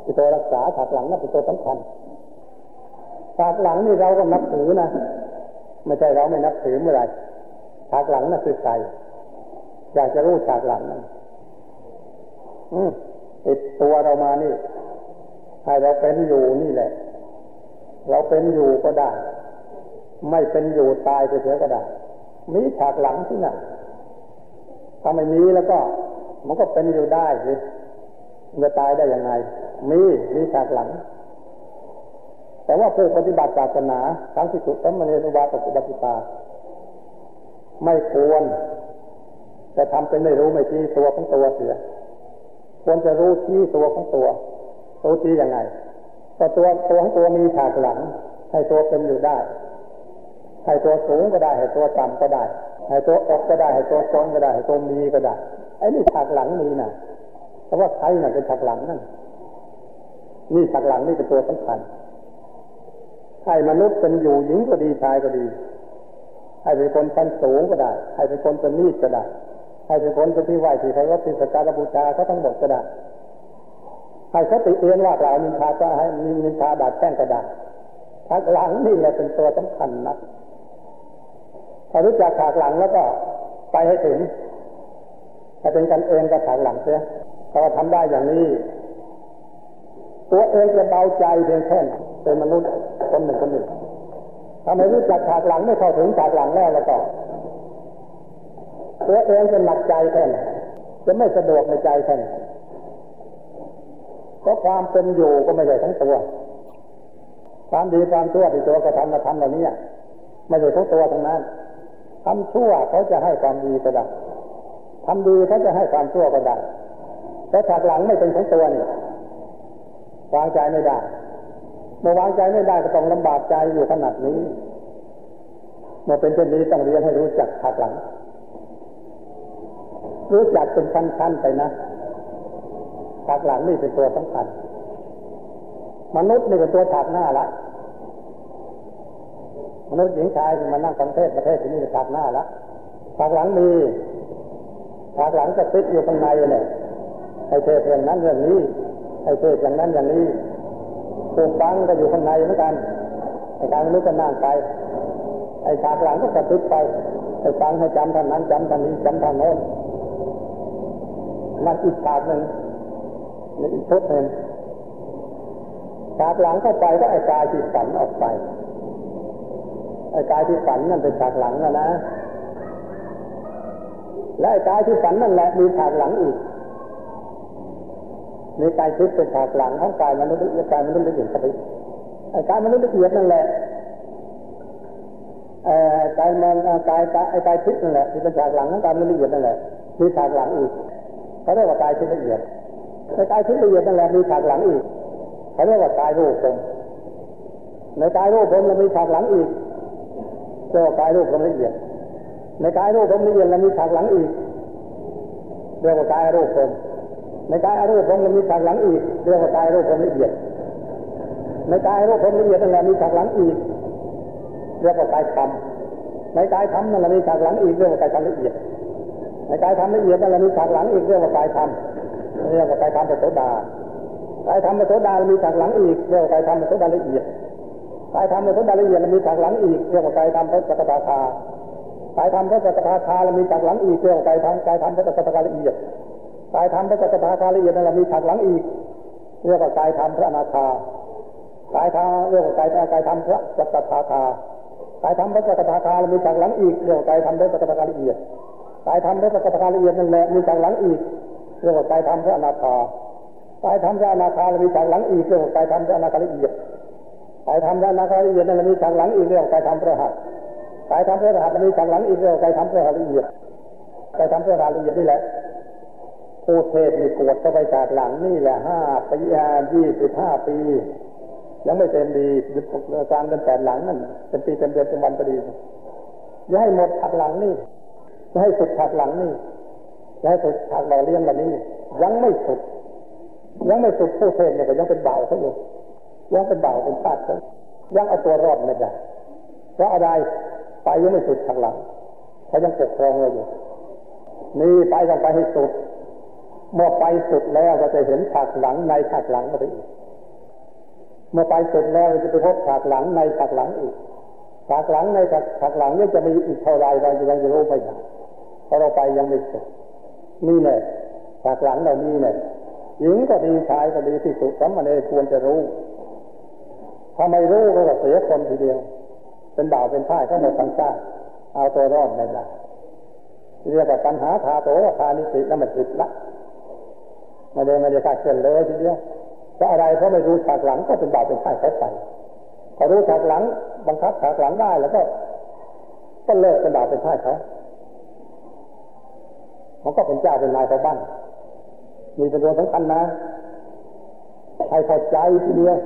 ที่ตัวรักษาฉากหลังนั่นเป็นตัวสำคัญฉากหลังนี่เราก็นับถือนะไม่ใช่เราไม่นับถือเมื่อไรฉากหลังนั่นคือใครอยากจะรู้ฉากหลังนั่น ติดตัวเรามานี่ ให้เราเป็นอยู่นี่แหละ เราเป็นอยู่ก็ได้ ไม่เป็นอยู่ตายไปเสียก็ได้ มีฉากหลังที่นั่นถ้าไม่มีแล้วก็ มันก็เป็นอยู่ได้สิจะตายได้ยังไง มีมีฉากหลัง แต่ว่าผู้ปฏิบัติศาสนาทั้งที่สุดทั้งมณีนุวาตปุบัติตา ไม่ควร จะทำเป็นไม่รู้ไม่ชี้ตัวของตัวเสีย ควรจะรู้ชี้ตัวของตัว รู้ชี้ยังไงก็ตัวตัวของตัวมีฉากหลัง ให้ตัวเป็นอยู่ได้ ให้ตัวสูงก็ได้ ให้ตัวต่ำก็ได้ ให้ตัวอกก็ได้ ให้ตัวซ้อนก็ได้ ให้ตัวมีก็ได้ ไอ้นี่ฉากหลังมีนะเพราะว่าใครน่ะเป็นฉากหลังนั่นนี่ฉากหลังนี่เป็นตัวสำคัญให้มนุษย์เป็นอยู่หญิงก็ดีชายก็ดี ให้เป็นคนชั้นสูงก็ได้ ให้เป็นคนเป็นนีดก็ได้ ให้เป็นคนเป็นที่ไหวที่เขาเป็นสการบูชาเขาทั้งหมดก็ได้ให้เขาติเตียนว่าเรานินทาก็ให้นินทาดาดแช่งก็ได้ฉากหลังนี่แหละเป็นตัวสำคัญนะถ้ารู้จักฉากหลังแล้วก็ไปให้ถึงถ้าเป็นกันเองก็ฉากหลังเสียเขาทำได้อย่างนี้ ตัวเองจะเบาใจเพียงแค่เป็นมนุษย์คนหนึ่งคนหนึ่งถ้าไม่รู้จักฉากหลังไม่เข้าถึงฉากหลังแล้วแล้วก็ ตัวเองจะหนักใจแค่ไหนจะไม่สะดวกในใจแค่ไหนเพราะความเป็นอยู่ก็ไม่ใช่ทั้งตัว ความดีความชั่วที่ตัวกระทำกระทำเหล่านี้ไม่ใช่ทั้งตัวทั้งนั้นทำชั่วเขาจะให้ความดีก็ได้ทำดีเขาจะให้ความชั่วก็ได้แต่ฉากหลังไม่เป็นของตัวนี่วางใจไม่ได้เมื่อวางใจไม่ได้ก็ต้องลำบากใจอยู่ขนาดนี้เมื่อเป็นเช่นนี้ต้องเรียนให้รู้จักฉากหลัง รู้จักเป็นชั้นๆไปนะฉากหลังนี่เป็นตัวสำคัญมนุษย์นี่เป็นตัวฉากหน้าละมนุษย์หญิงชายมานั่งประเทศประเทศที่นี่เป็นฉากหน้าละฉากหลังมีฉากหลังจะติดอยู่ข้างในเลยให้เทศอย่างนั้นอย่างนี้ให้เทศอย่างนั้นอย่างนี้ผู้ฟังก็อยู่ข้างในเหมือนกันไอ้การมนุษย์ก็นั่งไปไอ้ฉากหลังก็กระติดไปไอ้ฟังให้จำท่านนั้นจำท่านนี้จำท่านโน้น มันอีกฉากหนึ่งในอีกชุดหนึ่งฉากหลังเข้าไปก็ไอ้กายที่ฝันออกไปไอ้กายที่ฝันนั่นเป็นฉากหลังนะนะ และไอ้กายที่ฝันนั่นแหละมีฉากหลังอีกมีกายทิพย์เป็นฉากหลังของกายมนุษย์ละกายมนุษย์ละเอียดเข้าไปไอ้กายมนุษย์ละเอียดนั่นแหละไอ้กายมันกายไอ้กายทิพย์นั่นแหละที่เป็นฉากหลังของกายมนุษย์ละเอียดนั่นแหละมีฉากหลังอีก เขาเรียกว่ากายทิพย์ละเอียดในกายทิพย์ละเอียดนั่นแหละมีฉากหลังอีกเขาเรียกว่ากายรูปผมในกายรูปผมเรามีฉากหลังอีกเรียกว่ากายรูปผมละเอียด ในกายรูปผมละเอียดเรามีฉากหลังอีกเรียกว่ากายรูปผมในกายรูปผมยังมีฉากหลังอีกเรียกว่ากายรูปผมละเอียด ในกายรูปผมละเอียดนั่นแหละมีฉากหลังอีกเรียกว่ากายธรรมในกายธรรมนั่นแหละมีฉากหลังอีกเรียกว่ากายธรรมละเอียด ในกายธรรมละเอียดนั่นแหละมีฉากหลังอีกเรียกว่ากายธรรมเรียกว่ากายธรรมเป็นโสดากายธรรมเป็นโสดามีฉากหลังอีกเรียกว่ากายธรรมเป็นโสดาละเอียดกายธรรมเป็นโสดาละเอียดมีฉากหลังอีกเรียกว่ากายธรรมเป็นสกตาคากายธรรมเป็นสกตาคาแล้วมีฉากหลังอีกเรียกว่ากายธรรมกายธรรมเป็นสกตาคาละเอียดกายธรรมพระจักรพรรดิละเอียดนั่นแหละมีฉากหลังอีกเรียกว่ากายธรรมพระอนาคากายธรรมเรียกว่ากายกายธรรมพระจักรพรรดิกายธรรมพระจักรพรรดิมีฉากหลังอีกเรียกว่ากายธรรมพระจักรพรรดิละเอียด กายธรรมพระจักรพรรละเอียดนั่นแหละมีฉากหลังอีกเรียกว่ากายธรรมพระอนาคากายธรรมพระอนาคามีฉากหลังอีกเรียกว่ากายธรรมพระอนาคาละเอียดกายธรรมพระอนาคาละเอียดนั่นแหละมีฉากหลังอีกเรียกว่ากายธรรมพระหัตกายธรรมพระหัตมีฉากหลังอีกเรียกว่ากายธรรมพระหัตละเอียดกายธรรมพระหัตละเอียดนี่แหละผู้เทศนี่กวดเข้าไปจากหลังนี่แหละห้าปียี่สิบห้าปียังไม่เต็มดีหยุดกลางเดือนแปดหลังนั่นเป็นปีเต็มเดือนเต็มวันพอดีอย่าให้หมดฉากหลังนี่ อย่าให้สุดฉากหลังนี่อย่าให้สุดฉากหล่อเลี้ยงแบบนี้ ยังไม่สุดยังไม่สุดผู้เทศเนี่ยก็ยังเป็นเบาเขาอยู่ยังเป็นเบาเป็นพาดเขายังเอาตัวรอดไม่ได้เพราะอะไรไปยังไม่สุดฉากหลังเขายังปกครองเราอยู่นี่ไปต้องไปให้สุดเมื่อไปสุดแล้วก็จะเห็นฉากหลังในฉากหลังไปอีกเมื่อไปสุดแล้วจะไปพบฉากหลังในฉากหลังอีกฉากหลังในฉากหลังนี่จะมีอีกเท่าไรเรายังจะรู้ไม่ได้ พราะเราไปยังไม่สุดนี่แหละฉากหลังเรานี่เนี่ยหญิงก็ดีชายก็ดีที่สุดสมณเณรควรจะรู้ถ้าไม่รู้ก็เสียคนทีเดียว เป็นบ่าวเป็นพ่ายก็หมดทั้งชาติเอาตัวรอดไม่ได้เรียกว่าปัญหาทาโตทานิสิแล้วมันผิดละไม่ได้ไม่ได้คาดเคลื่อนเลยทีเดียวเพราะอะไรเพราะไม่รู้ฉากหลังก็เป็นบาปเป็นไข้เขาใส่พอรู้ฉากหลัง บังคับฉากหลังได้แล้วก็ก็เลิกเป็นบาปเป็นไข้เขา มันก็เป็นเจ้าเป็นนายชาวบ้านมีเป็นตัวสำคัญนะให้เข้าใจทีเดียว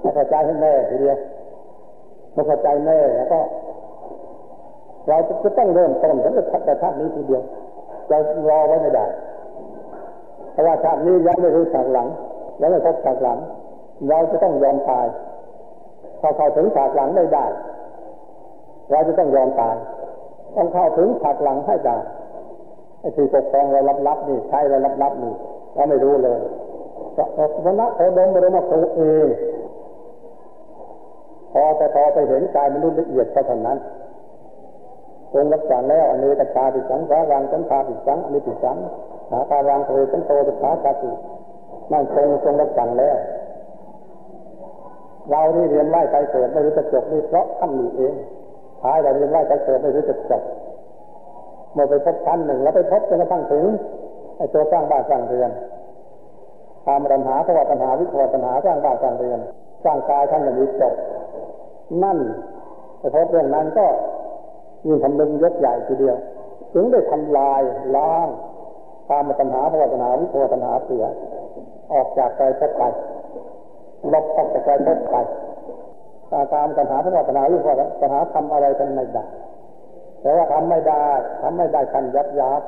ให้เข้าใจให้แน่ทีเดียวเมื่อเข้าใจแน่แล้วก็ เราจะต้องเริ่มต้นตั้งแต่ชาตินี้ทีเดียวจะรอไว้ไม่ได้เพราะว่าชาตินี้ยังไม่รู้ฉากหลังยังไม่พบฉากหลัง เราจะต้องยอมตายพอเข้าถึงฉากหลังไม่ได้ เราจะต้องยอมตายต้องเข้าถึงฉากหลังให้ได้ ที่ปกครองเราลับๆนี่ใช้เราลับๆนี่เราไม่รู้เลยพระนักโอดมบรมครูเองพอแต่พอไปเห็นกายมนุษย์ละเอียดเท่านั้นทรงรับสั่งแล้วอันยตชาติสังสารังสังขาปิสังอนิปิสังหาการังโทสังโตตถาคติ นั่นทรงทรงรับสั่งแล้ว เรานี่เรียนไหว้ใจเกิดไม่รู้จะจบนี่เพราะท่านนี่เองท้ายเราเรียนไหว้ใจเกิดไม่รู้จะจบ เมื่อไปพบชั้นหนึ่งแล้วไปพบจนกระทั่งถึงไอ้ตัวสร้างบ้านสร้างเรือนตามปัญหาภาวะปัญหาวิทวปัญหาสร้างบ้านสร้างเรือนสร้างกายท่านอย่างนี้จบนั่นไปพบเรื่องนั้นก็ยิ่งทำลึงยกใหญ่ทีเดียว ถึงได้ทำลายล้างตามปัญหาภาวะปัญหาวิทวปัญหาเสือออกจากใจพบไปลบออกจากใจพบไปตามปัญหาภาวะปัญหาวิทวปัญหาทำอะไรกันไม่ได้ แต่ว่าทำไม่ได้ทำไม่ได้ขันยับยับ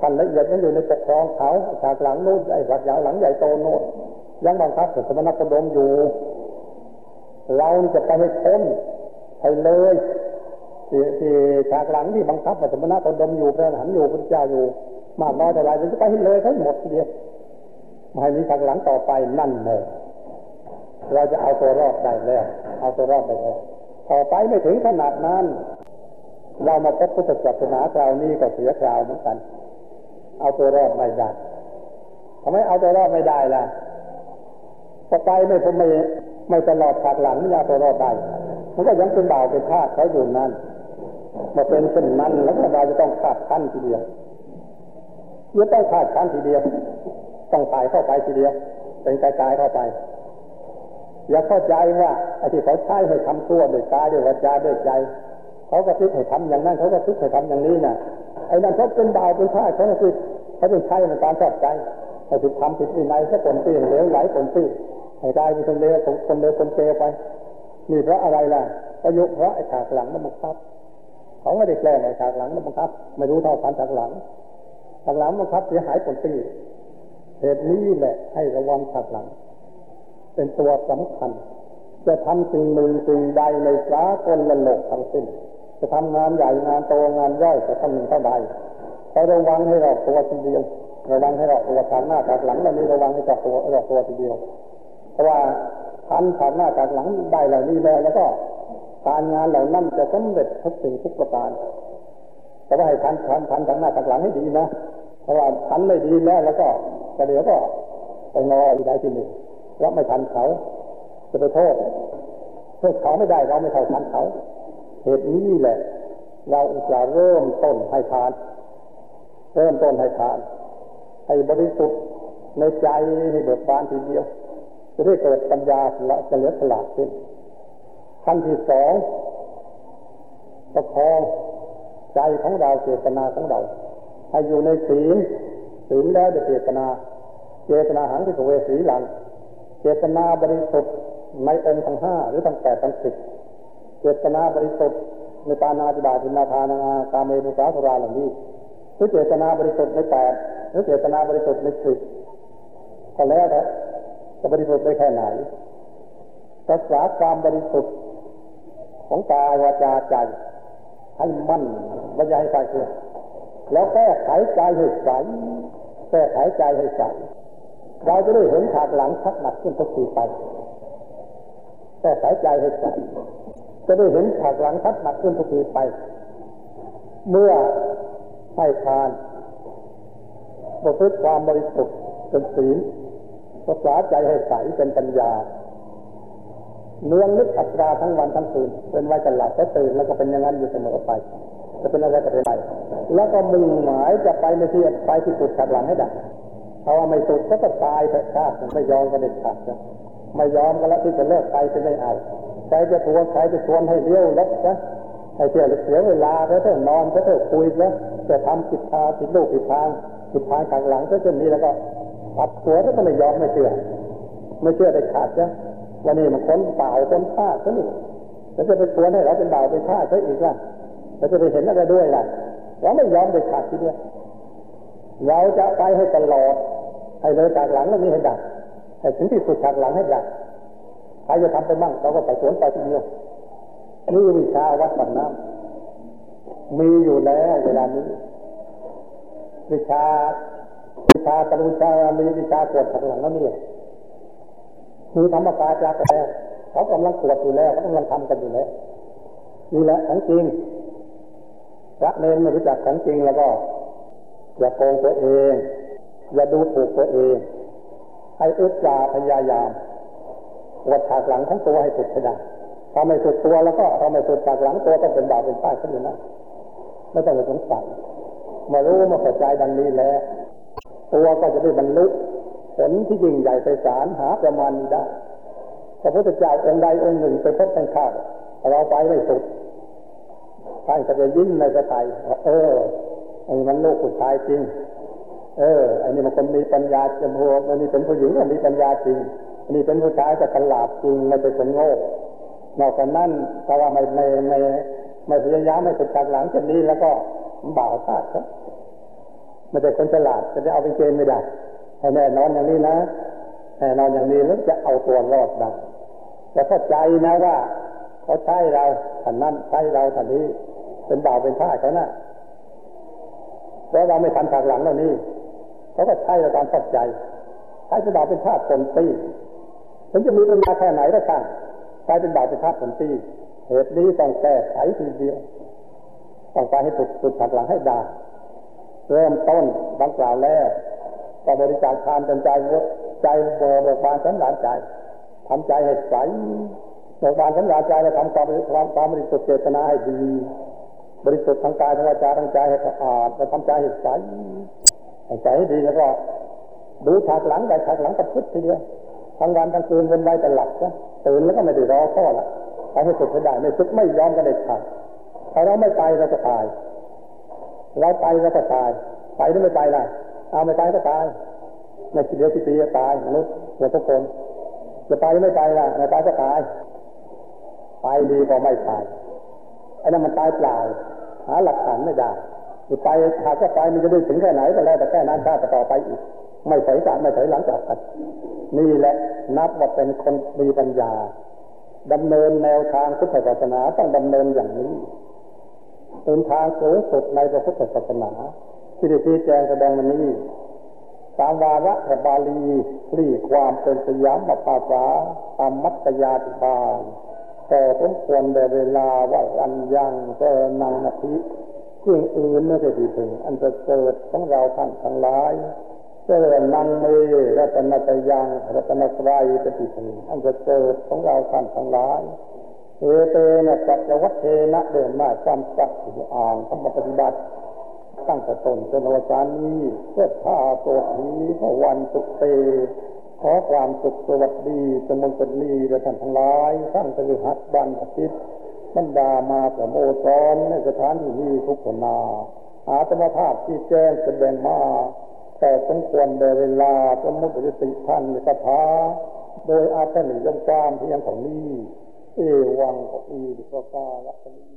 ขันละเอียดยังอยู่ในปกครองเขาฉากหลังนู้นไอ้ฉากหลังหลังใหญ่โตโน้นยังบังคับสมณกระดมอยู่ เราจะไปให้พ้นให้เลยที่ที่ฉากหลังที่บังคับสมณะกระดมอยู่พระหันอยู่พระเจ้าอยู่ มากน้อยเท่าไรจะไปให้เลยทั้งหมดเดียวไม่มีฉากหลังต่อไปนั่นเลยเราจะเอาตัวรอดได้แล้ว เอาตัวรอดได้แล้วต่อไปไม่ถึงขนาดนั้น เรามาพบพุทธศาสนาคราวนี้ก็เสียคราวเหมือนกัน เอาตัวรอดไม่ได้ทำไมเอาตัวรอดไม่ได้ล่ะพอไปไม่ผมไม่ไม่ตลอดฉากหลังไม่ยาตัวรอดได้มันก็ยังเป็นบ่าวเป็นทาสเขาอยู่นั่นมาเป็นเช่นนั้นแล้วก็เราจะต้องขาดขั้นทีเดียวเมื่อต้องขาดขั้นทีเดียว ต้องตายเข้าไปทีเดียว เป็นกายๆเข้าไป อย่าเข้าใจว่าไอ้ที่เขาใช้ให้ทำตัวด้วยกายด้วยวาจาด้วยใจ เขาก็คิดให้ทำอย่างนั้นเขาก็คิดให้ทำอย่างนี้นะไอ้นั่นเขาเป็นดาวเป็นท่าเขาคิดเขาเป็นใช้ในการชอบใจไอ้ที่ทำผิดวินัยเขาปนปี้เหลวไหลปนปี้ให้ได้เป็นคนเลวคนเลวคนเปรไปนี่เพราะอะไรล่ะประยุกเพราะไอ้ฉากหลังมันบังคับเขาไม่ได้แกล้งไอ้ฉากหลังมันบังคับ ไม่รู้เท่าทันฉากหลังฉากหลังบังคับเสียหายปนปี้เหตุนี้แหละให้ระวังฉากหลัง เป็นตัวสำคัญ จะทำสิ่งหนึ่งสิ่งใดในสากละโลกทั้งสิ้น จะทำงานใหญ่งานโตงานย่อยจะทำหนึ่งเท่าใดเราระวังให้เราตัวทีเดียวระวังให้เราตัวทางหน้าทางหลังเรานี้ระวังให้เราตัวเราตัวทีเดียว เพราะว่าทันทางหน้าทางหลังได้เหล่านี้แล้วแล้วก็การงานเหล่านั้นจะสำเร็จทุกสิ่งทุกประการแต่ว่าให้ทันทันทันทางหน้าทางหลังให้ดีนะ เพราะว่าทันไม่ดีแล้วแล้วก็จะเดี๋ยวก็ไปงออีกได้ทีหนึ่งแล้วไม่ทันเขา จะไปโทษโทษเขาไม่ได้เราไม่เท่าทันเขา เหตุนี้แหละ เราจะเริ่มต้นให้ทาน เริ่มต้นให้ทาน ให้บริสุทธิ์ในใจให้เบิกบานทีเดียว จะได้เกิดปัญญาละเหลือฉลาดขึ้นขั้นที่สองประคองใจของเราเจตนาของเราให้อยู่ในศีลศีลแล้วจะเจตนา เจตนาหังที่เวสีหลัง เจตนาบริสุทธิ์ในองค์ทั้งห้าหรือทั้งแปดทั้งสิบ เจตนาบริสุทธิ์ในการนาจิบาจินาทานาตาเมมุสาสราเหล่านี้หรือเจตนาบริสุทธิ์ในแปดหรือเจตนาบริสุทธิ์ในสิบก็แล้วแต่จะบริสุทธิ์ได้แค่ไหนรักษาความบริสุทธิ์ของกายวาจาใจ ให้มั่นไม่ใช่ให้ใครเชื่อแล้วแก้ไขใจให้ใสแก้ไขใจให้ใสเราจะได้เห็นฉากหลังชักหนักขึ้นทุกทีไปแก้ไขใจให้ใส จะได้เห็นฉากหลังชักหนักขึ้นทุกทีไป เมื่อให้ทานประพฤติความบริสุทธิ์เป็นศีลรักษาใจให้ใสเป็นปัญญาเนื้องนึกอัตราทั้งวันทั้งคืนเป็นไว้จะหลับจะตื่นแล้วก็เป็นอย่างนั้นอยู่เสมอไป จะเป็นอะไรก็เป็นไปแล้วก็มุ่งหมายจะไปในที่ไปที่สุดขัดหลังให้ได้เพราะว่าไม่สุดก็จะตายแต่ชาติไม่ยอมก็เด็ดขาดไม่ยอมก็แล้วที่จะเลิกไปจะไม่เอา ใครจะทวนใครจะชวนให้เลี้ยวลบนะไอ้เที่ยเสียเวลาแล้วเถอะนอนแล้วเถอะคุยแล้วจะทำผิดทางผิดลูกผิดทางผิดทางกลางหลังก็จะมีแล้วก็ปัดหัวแล้วก็ไม่ยอมไม่เชื่อ ไม่เชื่อได้ขาดจ้ะวันนี้มันค้นเปล่าค้นฆ่าซะนี่แล้วจะไปชวนให้เราเป็นบ่าวเป็นฆ่าซะอีกล่ะแล้วจะไปเห็นอะไรด้วยล่ะเราไม่ยอมได้ขาดทีเดียวเราจะไปให้ตลอดให้เลยจากหลังแล้วนี้ให้ดักให้ถึงที่สุดจากหลังให้ดัก ใครจะทำไปบ้างเราก็ไปสวนไปทีเดียวนี่วิชาวัดปันน้ำมีอยู่แล้วเวลานี้ วิชาวิชาตรุชามีวิชาตรวจขัดหลังแล้วนี่มีธรรมกาจากแล้วเขากำลังตรวจอยู่แล้วเขากำลังทำกันอยู่แล้วนี่แหละของจริงพระเนรไม่รู้จักของจริงแล้วก็ อย่าโกงตัวเอง อย่าดูถูกตัวเอง ให้อึดจาพยายาม วัดฉากหลังทั้งตัวให้สุดให้ได้ถ้าไม่สุดตัวแล้วก็เราไม่สุดฉากหลังตัวก็เป็นบาปเป็นป้ายขึ้นอยู่นะไม่ต้องไปสงสัยมารู้มาเข้าใจดังนี้แล้วตัวก็จะได้บรรลุผลที่ยิ่งใหญ่ไปสารหาประมาณนี้ได้พระพุทธเจ้าองค์ใดองค์หนึ่งไปพบท่านข้าวเราไปไม่สุดท่านก็จะยิ้มในสไตล์เออไอ้มันลูกผู้ชายจริง เอออ้นี่มันคนมีปัญญาจมูกอันนี้เป็นผู้หญิงก็มีปัญญาจริง นนี้เป็นผู้ชายก็ฉลาดจริงไม่ใช่คนโง่นอกจากนั้นถ้าว่าไม่ไม่ไม่ไม่พยายามไม่ฝึกจากหลังจากนี้แล้วก็บ่าวพลาดครับไม่ใช่คนฉลาดจะได้เอาไปเกณฑ์ไม่ได้แน่นอนอย่างนี้นะแน่นอนอย่างนี้แล้วจะเอาตัวรอดได้แต่เข้าใจนะว่าเขาใช้เราท่านนั้นใช้เราท่านนี้ เป็นบ่าวเป็นท่าเขานะ่ะเพราะเราไม่ทันจากหลังเหล่านี้เขาก็ใช้เราตามเข้าใจใช้เป็นบ่าวเป็นท่าตนตี ถึงจะมีปัญญาแค่ไหนก็ตามใช้เป็นบาวเป็นท่าตนตีเหตุนี้ต้องแก้ไขทีเดียวต้องการให้สุดสุดฉากหลังให้ได้เริ่มต้นดังกล่าวแล้วก็บริจาคทานเป็นใจใจเบิกบานสันหลานใจทำใจให้ใสเบิกบานสันหลานใจและทำความความความบริสุทธิ์เจตนาให้ดี บริสุทธิ์ทางกายทางวาจาทางใจให้สะอาดและทำใจให้ใสให้ใจให้ดีแล้วก็ดูฉากหลังไปฉากหลังกับพุทธทีเดียว ทั้งวันทั้งคืนเป็นไว้แต่หลับนะตื่นแล้วก็ไม่ได้รอข้อละไปให้สุดให้ได้ไม่สุดไม่ยอมก็ได้ขาดถ้าเราไม่ไปเราจะตาย เราไปเราก็ตาย ไปหรือไม่ไปล่ะเอาไม่ไปก็ตายในคิดเดียวคิดปีก็ตายมนุษย์เราทุกคนจะไปหรือไม่ไปล่ะไม่ไปก็ตาย ไปดีกว่าไม่ตายไอ้นั่นมันตายเปล่าหาหลักฐานไม่ได้ไปหากจะไปมันจะได้ถึงแค่ไหนก็แล้วแต่แค่นั้นถ้าต่อไปอีก ไม่ถอยจากไม่ถอยหลังจากกันนี่แหละนับว่าเป็นคนมีปัญญาดำเนินแนวทางพุทธศาสนาต้องดำเนินอย่างนี้เป็นทางสูงสุดในพระพุทธศาสนาที่ได้ชี้แจงแสดงวันนี้ตามวาระพระบาลีคลี่ความเป็นสยามภาษาตามมัตตยาติบาลแต่สมควรในเวลาว่าอันยังเจนังนาทิเรื่องอื่นไม่ได้ดีถึง อันจะเกิดของเราท่านทั้งหลาย เจริญนังเมรัตนตยังรัตนตรัยปฏิถึงอันจะเกิดของเราท่านทั้งหลายเอเตนะจักรวัฏเทนะเดินมาความสัตย์อ่านธรรมปฏิบัติ ตั้งแต่ต้นจนวันจานี้เพื่อพาตัวผีพระวันสุเต ขอความสุขสวัสดีจงมงคลนีและท่านทั้งหลายทั้งตะหัดบันทิตบรรดามาประโมทอนในสถานที่นี้ทุกคนนาอาตมาภาพที่แจ้งแสดงมา แต่สมควรในเวลาสมมุติสิท่านในสภาโดยอาตนิยมกามเพียงของนี้ เอวังก็อีกประนี้